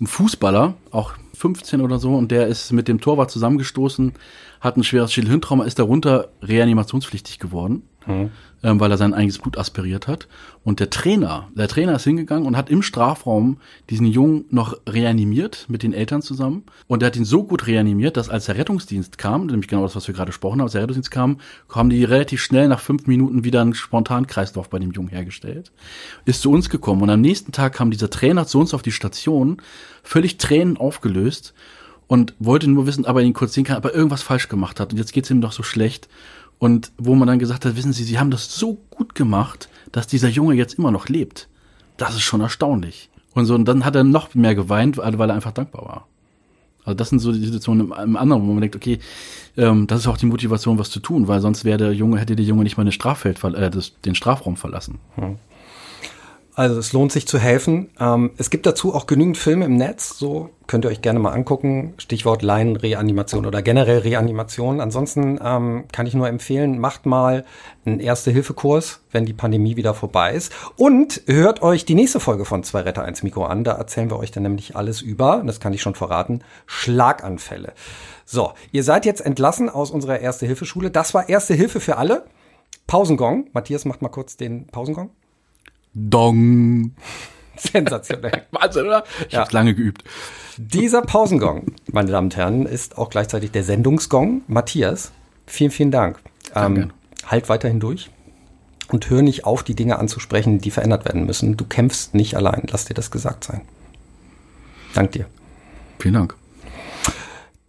einen Fußballer, auch 15 oder so, und der ist mit dem Torwart zusammengestoßen, hat ein schweres Schädelhirntrauma, ist darunter reanimationspflichtig geworden mhm. Ähm, weil er sein eigenes Blut aspiriert hat. Und der Trainer, der Trainer ist hingegangen und hat im Strafraum diesen Jungen noch reanimiert mit den Eltern zusammen. Und er hat ihn so gut reanimiert, dass als der Rettungsdienst kam, nämlich genau das, was wir gerade gesprochen haben, als der Rettungsdienst kam, haben die relativ schnell nach fünf Minuten wieder einen Spontankreislauf bei dem Jungen hergestellt. Ist zu uns gekommen. Und am nächsten Tag kam dieser Trainer zu uns auf die Station, völlig Tränen aufgelöst und wollte nur wissen, ob er ihn kurz sehen kann, ob er irgendwas falsch gemacht hat. Und jetzt geht's ihm doch so schlecht. Und wo man dann gesagt hat, wissen Sie, Sie haben das so gut gemacht, dass dieser Junge jetzt immer noch lebt. Das ist schon erstaunlich. Und so, und dann hat er noch mehr geweint, weil er einfach dankbar war. Also das sind so die Situationen im, im anderen, wo man denkt, okay, ähm, das ist auch die Motivation, was zu tun, weil sonst wäre der Junge, hätte der Junge nicht mal eine Straffeld, äh, das, den Strafraum verlassen. Hm. Also es lohnt sich zu helfen. Ähm, es gibt dazu auch genügend Filme im Netz, so könnt ihr euch gerne mal angucken. Stichwort Laienreanimation oder generell Reanimation. Ansonsten ähm, kann ich nur empfehlen, macht mal einen Erste-Hilfe-Kurs, wenn die Pandemie wieder vorbei ist. Und hört euch die nächste Folge von Zwei Retter 1 Mikro an. Da erzählen wir euch dann nämlich alles über, das kann ich schon verraten, Schlaganfälle. So, ihr seid jetzt entlassen aus unserer Erste-Hilfe-Schule. Das war Erste Hilfe für alle. Pausengong. Matthias macht mal kurz den Pausengong. Dong. Sensationell. Wahnsinn, oder? Ich ja. habe lange geübt. Dieser Pausengong, meine Damen und Herren, ist auch gleichzeitig der Sendungsgong. Matthias, vielen, vielen Dank. Ähm, halt weiterhin durch und hör nicht auf, die Dinge anzusprechen, die verändert werden müssen. Du kämpfst nicht allein. Lass dir das gesagt sein. Dank dir. Vielen Dank.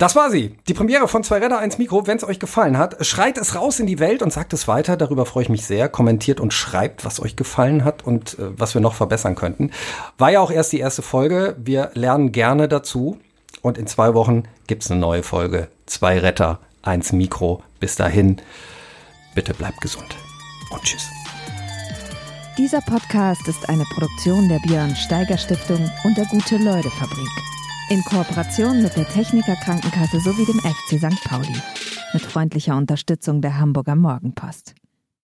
Das war sie. Die Premiere von Zwei Räder, 1 Mikro. Wenn es euch gefallen hat, schreit es raus in die Welt und sagt es weiter. Darüber freue ich mich sehr. Kommentiert und schreibt, was euch gefallen hat und äh, was wir noch verbessern könnten. War ja auch erst die erste Folge. Wir lernen gerne dazu. Und in zwei Wochen gibt's eine neue Folge. Zwei Retter, 1 Mikro. Bis dahin, bitte bleibt gesund. Und tschüss. Dieser Podcast ist eine Produktion der Björn Steiger Stiftung und der Gute-Leute-Fabrik. In Kooperation mit der Techniker Krankenkasse sowie dem FC St. Pauli. Mit freundlicher Unterstützung der Hamburger Morgenpost.